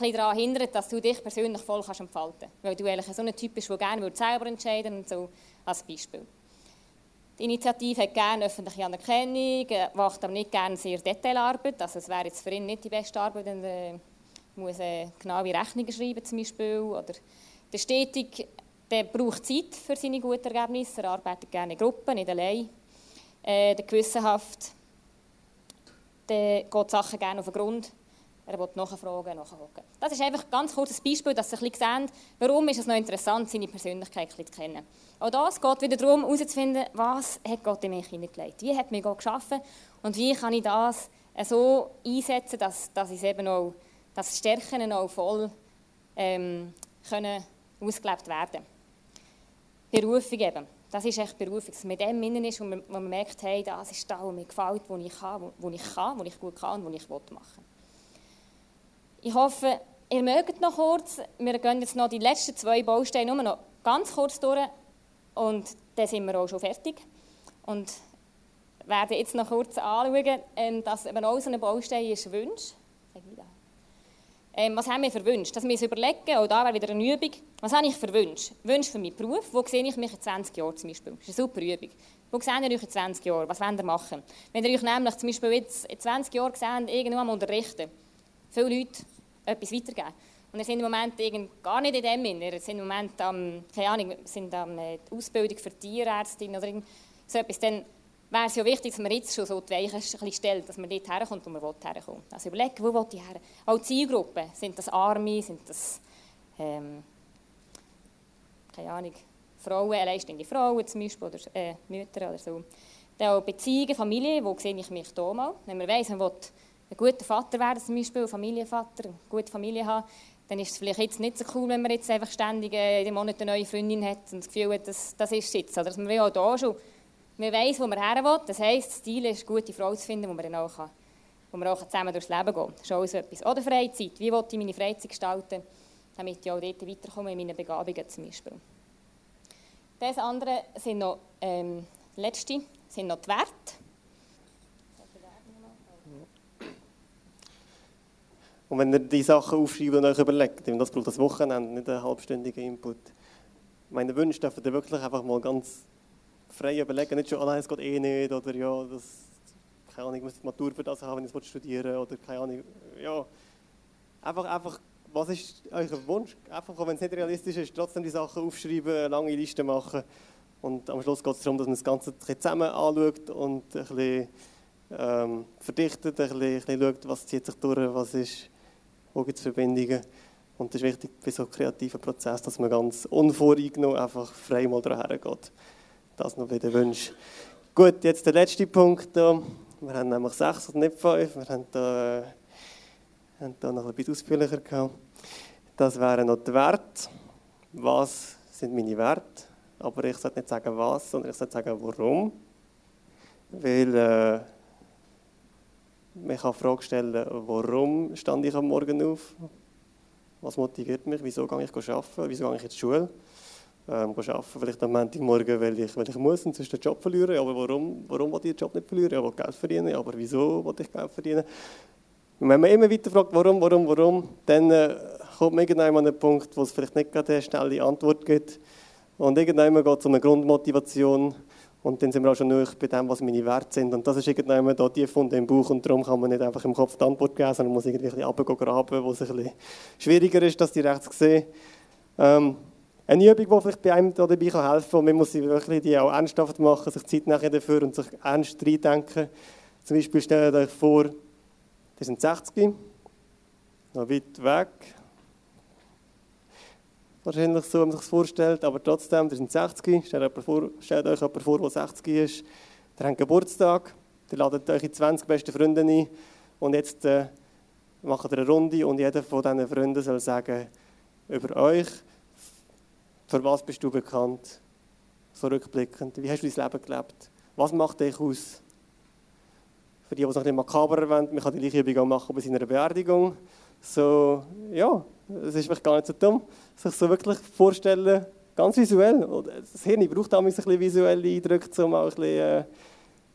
ein daran hindert, dass du dich persönlich voll kannst entfalten kannst. Weil du eigentlich so ein Typ bist, der gerne selber entscheiden würde, so als Beispiel. Die Initiative hat gerne öffentliche Anerkennung, äh, macht aber nicht gerne sehr Detailarbeit. Also es wäre jetzt für ihn nicht die beste Arbeit, wenn er muss äh, genaue Rechnungen schreiben zum Beispiel. Oder der Stetig, der braucht Zeit für seine guten Ergebnisse. Er arbeitet gerne in Gruppen, nicht allein. Äh, der Gewissenhaft, der geht Sachen gerne auf den Grund er will nachfragen, nachhocken. Das ist einfach ein ganz kurzes Beispiel, dass Sie ein sehen, warum ist es noch interessant, seine Persönlichkeit zu kennen. Auch das geht wieder darum, herauszufinden, was hat Gott in mich hineingelegt. Wie hat mich Gott geschaffen und wie kann ich das so einsetzen, dass, dass ich eben auch, dass Stärken auch voll ähm, können ausgelebt werden Berufung eben. Das ist echt Berufung, dass man mit dem innen ist, wo man, man merkt, hey, das ist das, was mir gefällt, was ich kann, was ich kann, was ich gut kann und was ich machen will. Ich hoffe, ihr mögt noch kurz. Wir gehen jetzt noch die letzten zwei Bausteine nur noch ganz kurz durch und dann sind wir auch schon fertig. und werde jetzt noch kurz anschauen, ähm, dass eben auch so ein Baustein ist Wunsch. Ähm, was haben wir für Wünsche? Dass wir uns überlegen, auch da wäre wieder eine Übung, was habe ich für Wünsche? Wünsche für meinen Beruf, wo sehe ich mich in 20 Jahren zum Beispiel? Das ist eine super Übung. Wo seht ihr euch in 20 Jahren? Was wollt ihr machen? Wenn ihr euch nämlich zum Beispiel jetzt in 20 Jahren seht, irgendwo am Unterrichten, viele Leute etwas weitergeben. Und ihr seid im Moment gar nicht in dem Sinn. Ihr seid im Moment am, keine Ahnung, sind am äh, Ausbildung für Tierärztin oder so etwas. Dann wäre es ja wichtig, dass man jetzt schon so die Weichen stellt, dass man dort herkommt, wo man herkommt. Also überlegen, wo will ich her? Auch Zielgruppen, sind das Arme, sind das, ähm, keine Ahnung, Frauen, alleinstehende Frauen zum Beispiel, oder äh, Mütter oder so. Dann auch Beziehungen, Familie, wo sehe ich mich hier mal? Wenn man weiss, man will ein guter Vater werden, zum Beispiel, ein Familienvater, eine gute Familie haben, dann ist es vielleicht jetzt nicht so cool, wenn man jetzt einfach ständig äh, jeden Monat eine neue Freundin hat und das Gefühl hat, das, das ist es jetzt. Oder dass man auch hier schon man weiss, wo man her will. Das heisst, das Ziel ist, gute Frau zu finden, wo man dann auch, wo man auch zusammen durchs Leben gehen kann. Ist auch so etwas. Oder Freizeit. Wie will ich meine Freizeit gestalten, damit ich auch dort weiterkomme in meinen Begabungen zum Beispiel. Das andere sind noch, ähm, letzte, sind noch die Werte. Und wenn ihr die Sachen aufschreibt und euch überlegt, das braucht das Wochenende, nicht einen halbstündigen Input. Meine Wünsche dürfen ihr wirklich einfach mal ganz frei überlegen, nicht schon, oh nein, es geht eh nicht, oder ja, das, keine Ahnung, ich muss die Matur für das haben, wenn ich studieren oder keine Ahnung, ja. Einfach, einfach, was ist euer Wunsch? Einfach, wenn es nicht realistisch ist, trotzdem die Sachen aufschreiben, lange Liste machen und am Schluss geht es darum, dass man das Ganze zusammen anschaut und ein bisschen ähm, verdichtet, ein bisschen, ein bisschen schaut, was zieht sich durch, was ist, wo gibt es Verbindungen. Und das ist wichtig bei so kreativen Prozess, dass man ganz unvoreingenommen einfach frei mal daher geht. Das noch bei den Wünschen. Gut, jetzt der letzte Punkt. Hier. Wir haben nämlich sechs und nicht fünf. Wir haben hier, äh, haben hier noch ein bisschen ausführlicher gehabt. Das wären noch die Werte. Was sind meine Werte? Aber ich sollte nicht sagen was, sondern ich sollte sagen warum. Weil äh, man kann die Frage stellen, warum stand ich am Morgen auf? Was motiviert mich? Wieso gehe ich arbeiten? Wieso gehe ich in die Schule? Ähm, arbeiten, vielleicht am Montagmorgen, weil ich, weil ich muss sonst den Job verlieren. Aber warum, warum will ich den Job nicht verlieren? Ich will Geld verdienen. Aber wieso will ich Geld verdienen? Und wenn man immer weiter fragt, warum, warum, warum, dann äh, kommt man irgendwann an einen Punkt, wo es vielleicht nicht gerade eine schnelle Antwort gibt. Und irgendwann geht es um eine Grundmotivation. Und dann sind wir auch schon nahe bei dem, was meine Werte sind. Und das ist irgendwann da tief unten im Bauch. Und darum kann man nicht einfach im Kopf die Antwort geben, sondern muss irgendwie ein bisschen runtergraben, wo es ein bisschen schwieriger ist, das direkt zu sehen. Ähm, eine Übung, die vielleicht bei einem dabei helfen kann, und man muss sie wirklich die auch ernsthaft machen, sich Zeit nachher dafür und sich ernst reindenken. Zum Beispiel stellt euch vor, das sind 60, noch weit weg. Wahrscheinlich so, wie man sich das vorstellt, aber trotzdem, das sind 60. Stellt, vor, stellt euch jemand vor, der 60 ist. Der hat Geburtstag, der ladet euch 20 beste Freunde ein und jetzt äh, macht ihr eine Runde und jeder von diesen Freunden soll sagen über euch, für was bist du bekannt? So rückblickend. Wie hast du dein Leben gelebt? Was macht dich aus? Für die, die es noch nicht makaber erwähnt, man kann die gleiche Übung auch machen bei seiner Beerdigung. So, ja, es ist vielleicht gar nicht so dumm, sich so wirklich vorstellen, ganz visuell. Das Hirn braucht auch ein bisschen visuelle Eindrücke, um auch ein bisschen, äh,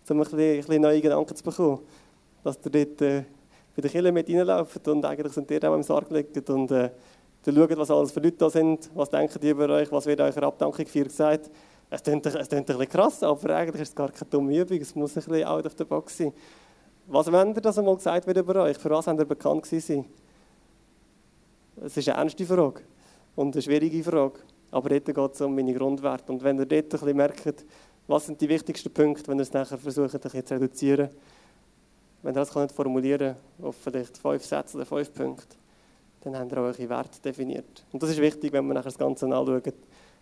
um ein bisschen, ein bisschen neue Gedanken zu bekommen. Dass ihr dort äh, bei den Kindern mit reinlauft und eigentlich sind die auch im Sarg liegen und äh, Dann schaut, was alles für Leute da sind, was denken die über euch, was wird eurer Abdankung für gesagt. Es klingt, es klingt ein bisschen krass, aber eigentlich ist es gar keine dumme Übung, es muss ein bisschen out of the box sein. Was wollt ihr, dass einmal gesagt wird über euch? Für was habt ihr bekannt gewesen? Es ist eine ernste Frage und eine schwierige Frage. Aber dort geht es um meine Grundwerte. Und wenn ihr dort ein bisschen merkt, was sind die wichtigsten Punkte, wenn ihr es nachher versucht, ein bisschen zu reduzieren, wenn ihr das formulieren auf vielleicht fünf Sätze oder fünf Punkte, dann habt ihr auch eure Werte definiert. Und das ist wichtig, wenn man nachher das Ganze anschaut,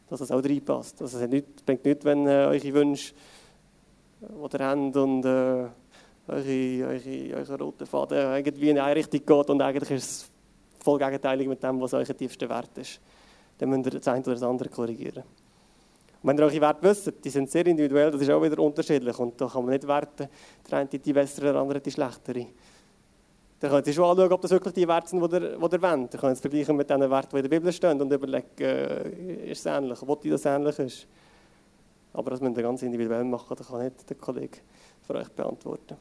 dass es auch reinpasst. Also es bringt nichts, wenn äh, eure Wünsche, die ihr habt und äh, eure, eure, eure rote Faden irgendwie in eine Richtung geht und eigentlich ist es voll gegenteilig mit dem, was euer tiefster Wert ist. Dann müsst ihr das eine oder das andere korrigieren. Und wenn ihr eure Werte wisst, die sind sehr individuell, das ist auch wieder unterschiedlich und da kann man nicht werten, der eine die bessere, der andere die schlechtere. Dann könnt ihr schon anschauen, ob das wirklich die Werte sind, die ihr, die ihr wollt. Ihr könnt es vergleichen mit den Werten, die in der Bibel stehen und überlegen, äh, ist es ähnlich, ob das ähnlich ist. Aber das müsst ihr ganz individuell machen, das kann nicht der Kollege für euch beantworten.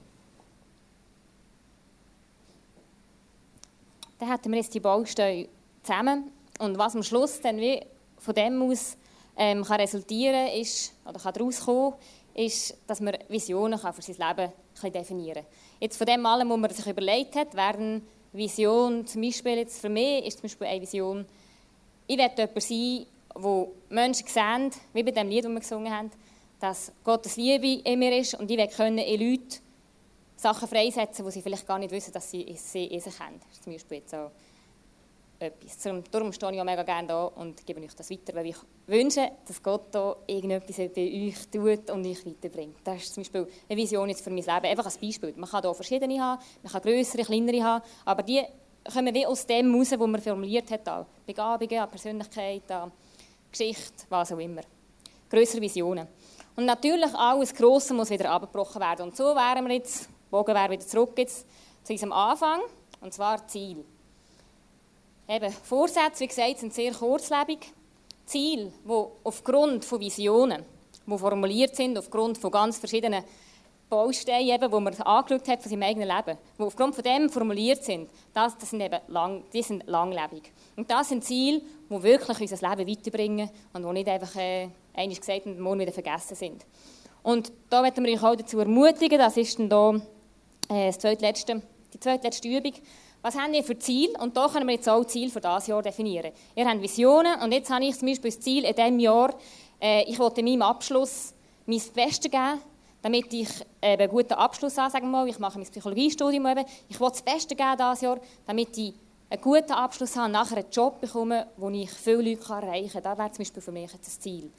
Dann hätten wir jetzt die Bausteine zusammen. Und was am Schluss dann wie von dem aus ähm, kann resultieren ist, oder kann daraus kommen, ist, dass man Visionen kann für sein Leben kann definieren. Jetzt von dem allem, was man sich überlegt hat, wären Vision, zum Beispiel jetzt für mich ist zum Beispiel eine Vision, ich werde jemand sein, wo Menschen sehen, wie bei dem Lied, das wir gesungen haben, dass Gottes Liebe in mir ist und ich will können in Leute Sachen freisetzen, die sie vielleicht gar nicht wissen, dass sie, sie in sich haben. Das ist zum Beispiel jetzt so etwas. Darum stehe ich auch mega gerne da und gebe euch das weiter, weil ich wünsche, dass Gott da irgendetwas bei euch tut und euch weiterbringt. Das ist zum Beispiel eine Vision jetzt für mein Leben. Einfach als Beispiel. Man kann hier verschiedene haben, man kann größere, kleinere haben, aber die kommen wie aus dem raus, was man formuliert hat. An Begabungen, an Persönlichkeit, an Geschichte, was auch immer. Größere Visionen. Und natürlich alles Grosse muss wieder abgebrochen werden. Und so wären wir jetzt, Bogen wäre wieder zurück jetzt zu unserem Anfang, und zwar Ziel. Eben, Vorsätze, wie gesagt, sind sehr kurzlebig. Ziele, die aufgrund von Visionen, die formuliert sind, aufgrund von ganz verschiedenen Bausteinen, eben, die man angeschaut hat von seinem eigenen Leben, die aufgrund von dem formuliert sind, das, das sind eben lang, die sind langlebig. Und das sind Ziele, die wirklich unser Leben weiterbringen und die nicht einfach, äh, einmal gesagt und morgen wieder vergessen sind. Und da möchten wir euch auch dazu ermutigen, das ist dann da, äh, das zweitletzte, die zweitletzte Übung, was haben ihr für Ziel? Und da können wir jetzt auch Ziel für dieses Jahr definieren. Ihr habt Visionen und jetzt habe ich zum Beispiel das Ziel in diesem Jahr, äh, ich wollte in meinem Abschluss mein Bestes geben, damit ich äh, einen guten Abschluss habe, sagen wir mal. Ich mache mein Psychologiestudium eben. Ich will das Beste geben dieses Jahr, damit ich einen guten Abschluss habe und nachher einen Job bekomme, wo ich viele Leute erreichen kann. Das wäre zum Beispiel für mich das Ziel.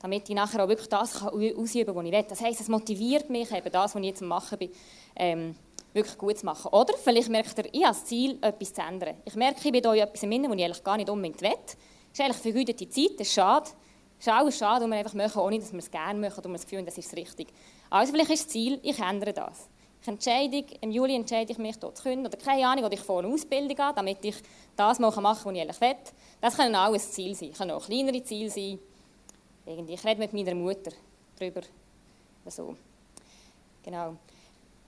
Damit ich nachher auch wirklich das ausüben kann, was ich will. Das heisst, es motiviert mich eben, das, was ich jetzt am machen bin, ähm, wirklich gut zu machen. Oder vielleicht merkt ihr, ich habe das Ziel, etwas zu ändern. Ich merke, ich bin da in etwas im was ich eigentlich gar nicht unbedingt will. Das ist eigentlich vergeudete Zeit, das ist schade. Das ist alles schade, und wir einfach machen, ohne dass wir es gerne machen und wir das Gefühl haben, das ist richtig. Also vielleicht ist das Ziel, ich ändere das. Ich entscheide, im Juli entscheide ich mich, dort zu können, oder keine Ahnung, oder ich fange eine Ausbildung an, damit ich das machen kann, was ich eigentlich will. Das können auch ein Ziel sein. Das können auch kleinere Ziele sein. Irgendwie, ich rede mit meiner Mutter darüber. So. Genau.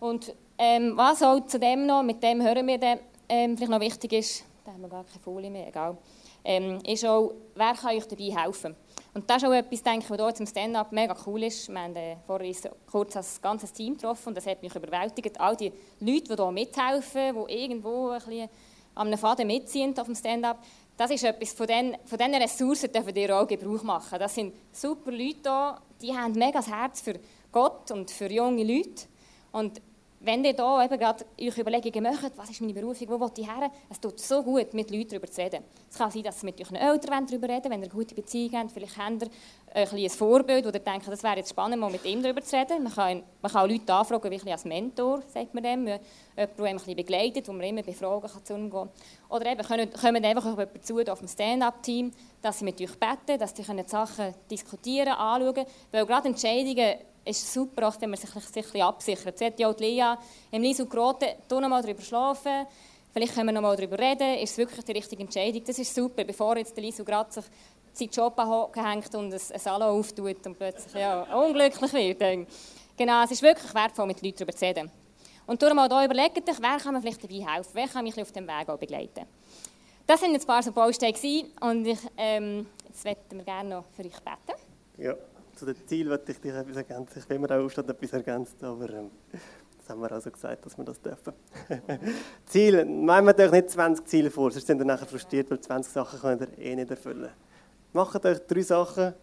Und ähm, was auch zu dem noch, mit dem hören wir dann, ähm, vielleicht noch wichtig ist, da haben wir gar keine Folie mehr, egal, ähm, ist auch, wer kann euch dabei helfen? Und das ist auch etwas, denke ich, was hier zum Stand-up mega cool ist. Wir haben äh, vorhin kurz als ganzes Team getroffen und das hat mich überwältigt. All die Leute, die hier mithelfen, die irgendwo ein bisschen einem Faden mitziehen auf dem Stand-up, das ist etwas, von diesen, von diesen Ressourcen dürfen ihr auch Gebrauch machen. Das sind super Leute hier, die haben mega das Herz für Gott und für junge Leute. Und wenn ihr da eben gerade euch Überlegungen macht, was ist meine Berufung, wo will ich her, es tut so gut, mit Leuten darüber zu reden. Es kann sein, dass ihr mit euren Eltern darüber reden wenn ihr eine gute Beziehung habt. Vielleicht habt ihr ein, ein Vorbild, ihr denkt, das wäre jetzt spannend, mal mit ihm darüber zu reden. Man kann, man kann auch Leute anfragen, wie als Mentor, sagt man dem. Jemand, der ein bisschen begleitet, wo man immer befragen kann zu umgehen. Oder eben, können, kommen einfach jemanden zu, auf dem Stand-up-Team, dass sie mit euch beten, dass sie Sachen diskutieren, anschauen. Weil gerade Entscheidungen ist super, auch wenn man sich, sich ein absichert. Sie hat ja auch Lea im geraten, tu noch mal darüber schlafen, vielleicht können wir noch mal darüber reden, ist es wirklich die richtige Entscheidung. Das ist super, bevor jetzt der Lisu gerade sich seinen Job angehängt und ein, Salon auftut und plötzlich ja, unglücklich wird. Genau, es ist wirklich wertvoll, mit Leuten darüber zu reden. Und darum auch hier überlegt euch, wer kann mir vielleicht dabei helfen, wer kann mich auf dem Weg auch begleiten. Das waren ein paar so Bausteine und ich, ähm, jetzt möchten wir gerne noch für euch beten. Ja zu den Zielen wollte ich dich etwas ergänzen. Ich will mir auch aufstehen etwas ergänzt, aber ähm, das haben wir also gesagt, dass wir das dürfen. Ziele, machen wir euch nicht 20 Ziele vor, sonst sind ihr nachher frustriert, weil 20 Sachen könnt ihr eh nicht erfüllen. Macht euch drei Sachen,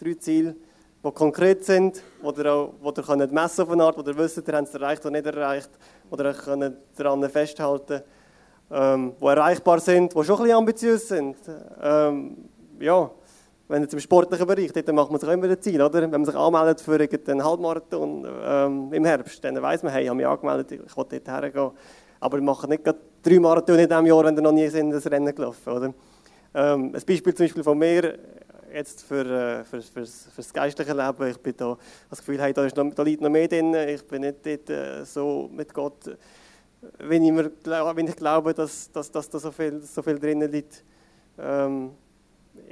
drei Ziele, die konkret sind, wo ihr, auch, wo ihr könnt messen auf eine Art, wo ihr wisst, ihr habt es erreicht oder nicht erreicht, oder ihr könnt daran festhalten, ähm, die erreichbar sind, die schon ein bisschen ambitiös sind. Ähm, ja, wenn jetzt im sportlichen Bereich, dort macht man sich immer ein Ziel, oder? Wenn man sich anmeldet für einen Halbmarathon ähm, im Herbst, dann weiss man, hey, ich habe mich angemeldet, ich will dort hergehen. Aber machen nicht drei Marathon in diesem Jahr, wenn wir noch nie sind, das Rennen gelaufen, oder? Ähm, ein Beispiel zum Beispiel von mir, jetzt für, äh, für, für das geistliche Leben, ich bin da, das Gefühl, hey, da, ist noch, da liegt noch mehr drin, ich bin nicht dort äh, so mit Gott, wenn ich, mir, wenn ich glaube, dass, dass, dass da so viel, so viel drin liegt. Ähm,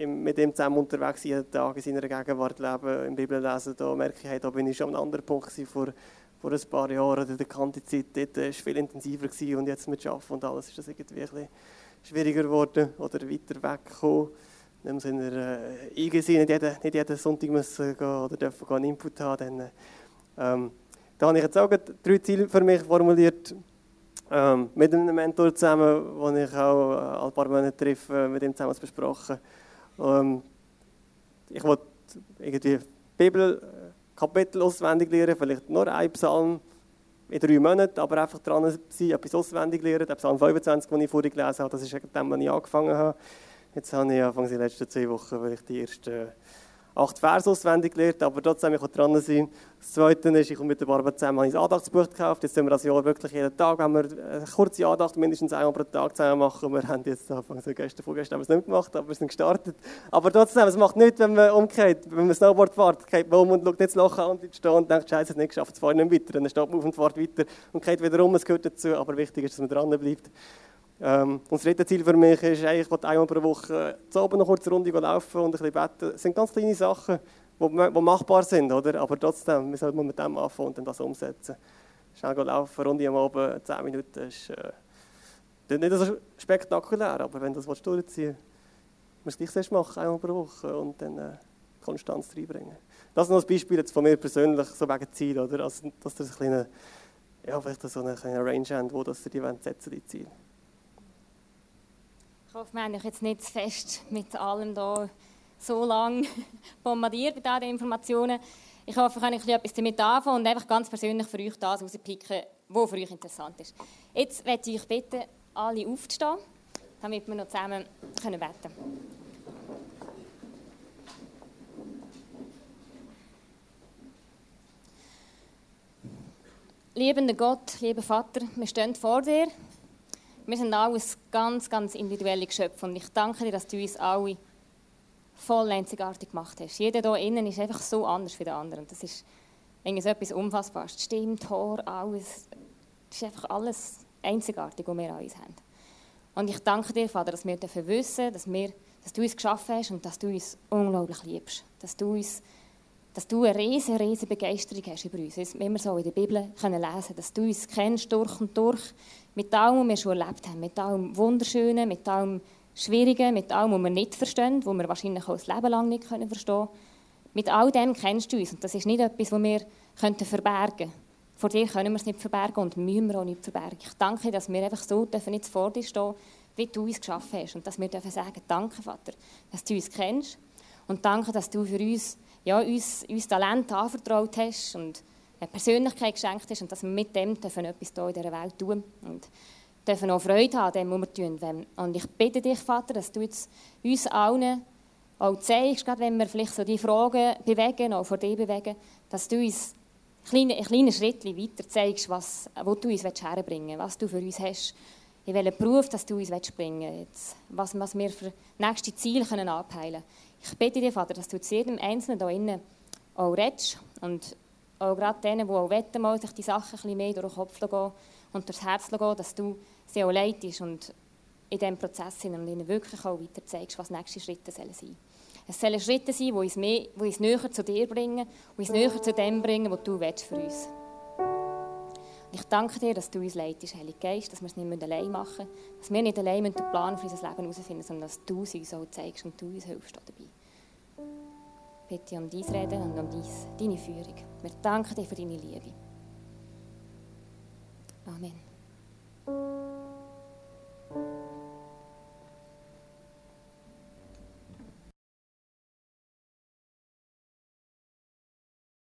mit ihm zusammen unterwegs jeden Tag in seiner Gegenwart leben, der Bibel lesen, da merke ich, hey, da bin ich schon an einem anderen Punkt vor, vor ein paar Jahren. Die bekannte Zeit dort war viel intensiver gewesen und jetzt mit Arbeiten und alles ist das irgendwie ein bisschen schwieriger geworden oder weiter weggekommen. In dem Sinne, äh, eingesehen, nicht jeden, nicht jeden Sonntag müssen gehen oder dürfen einen Input haben. Dann, ähm, da habe ich jetzt auch drei Ziele für mich formuliert. Ähm, mit einem Mentor zusammen, den ich auch äh, ein paar Monate treffe, mit ihm zusammen besprochen. Ähm, ich wollte irgendwie Bibel, Kapitel auswendig lernen, vielleicht nur ein Psalm in drei Monaten, aber einfach dran sein, etwas auswendig lernen. Der Psalm 25, den ich vorhin gelesen habe, das ist dem, was ich angefangen habe. Jetzt habe ich Anfang der letzten zwei Wochen, weil die ersten acht Vers auswendig gelernt, aber trotzdem ich dran sein. Das Zweite ist, ich komme mit der Barbara zusammen ein Andachtsbuch gekauft. Jetzt tun wir das Jahr wirklich jeden Tag, wenn wir eine kurze Andacht mindestens einmal pro Tag zusammen machen. Wir haben jetzt Anfang so gestern, vorgestern haben wir es nicht gemacht, aber wir sind gestartet. Aber trotzdem, es macht nichts, wenn man umgeht, wenn man Snowboard fährt, geht man um und schaut nicht das Loch an und bleibt stehen und denkt, Scheiße, es nicht geschafft, es fahre nicht weiter. Dann steht man auf und fährt weiter und geht wieder um, es gehört dazu, aber wichtig ist, dass man dran bleibt. Ähm, und das dritte Ziel für mich ist, ich einmal pro Woche zu oben noch kurz eine Runde laufen und ein bisschen beten. Das sind ganz kleine Sachen, die, machbar sind, oder? aber trotzdem, wir sollten mit dem anfangen und dann das umsetzen. Schnell laufen, Runde am Abend, 10 Minuten, ist äh, nicht so spektakulär, aber wenn du das durchziehen willst, musst du es gleich machen, einmal pro Woche und dann äh, Konstanz reinbringen. Das ist noch ein Beispiel jetzt von mir persönlich, so wegen Ziel, oder? Also, dass ihr ein kleine, ja, vielleicht so eine kleine Range habt, wo das ihr die setzen, die Ziele hoffe, wir haben euch jetzt nicht zu fest mit allem da so lange bombardiert mit all den Informationen. Ich hoffe, ich kann etwas damit anfangen und einfach ganz persönlich für euch das rauspicken, was für euch interessant ist. Jetzt möchte ich euch bitten, alle aufzustehen, damit wir noch zusammen können beten können. Liebender Gott, lieber Vater, wir stehen vor dir wir sind alles ganz, ganz individuelle Geschöpfe und ich danke dir, dass du uns alle voll einzigartig gemacht hast. Jeder hier innen ist einfach so anders wie der andere und das ist irgendwie etwas Unfassbares. Die Stimme, Tor, alles, das ist einfach alles einzigartig, was wir an uns haben. Und ich danke dir, Vater, dass wir dafür wissen, dass, wir, dass du uns geschaffen hast und dass du uns unglaublich liebst. Dass du, uns, dass du eine riesige, riesige Begeisterung hast über uns. Wie wir so in der Bibel können lesen dass du uns kennst durch und durch, mit allem, was wir schon erlebt haben, mit allem Wunderschönen, mit allem Schwierigen, mit allem, was wir nicht verstehen, was wir wahrscheinlich auch das Leben lang nicht können verstehen. Mit all dem kennst du uns und das ist nicht etwas, was wir könnten verbergen könnten. Vor dir können wir es nicht verbergen und müssen wir auch nicht verbergen. Ich danke dass wir einfach so dürfen jetzt vor dir stehen, wie du uns geschaffen hast und dass wir dürfen sagen, danke Vater, dass du uns kennst und danke, dass du für uns, ja, uns, uns Talent anvertraut hast und eine Persönlichkeit geschenkt hast und dass wir mit dem dürfen etwas hier in dieser Welt tun und dürfen auch Freude haben dem, was wir tun. Und ich bitte dich, Vater, dass du jetzt uns allen auch zeigst, gerade wenn wir vielleicht so die Fragen bewegen, auch vor dir bewegen, dass du uns kleine, ein kleines Schritt weiter zeigst, was, wo du uns herbringen willst, was du für uns hast, in welchen Beruf dass du uns bringen willst, was, was wir für nächste Ziele können abheilen können. Ich bitte dir, Vater, dass du zu jedem Einzelnen hier innen auch redest und auch gerade denen, die auch wetten, mal sich die Sachen ein mehr durch den Kopf gehen und durchs Herz gehen, dass du sie auch leitest und in diesem Prozess sind und ihnen wirklich auch weiter zeigst, was nächste Schritte sollen sein. Es sollen Schritte sein, die uns, mehr, die uns näher zu dir bringen, die uns näher zu dem bringen, was du willst für uns. und Ich danke dir, dass du uns leitest, Heilige Geist, dass wir es nicht allein machen müssen, dass wir nicht allein den Plan für unser Leben herausfinden sondern dass du es uns auch zeigst und du uns hilfst dabei bitte um dein Reden und um deine Führung. Wir danken dir für deine Liebe. Amen.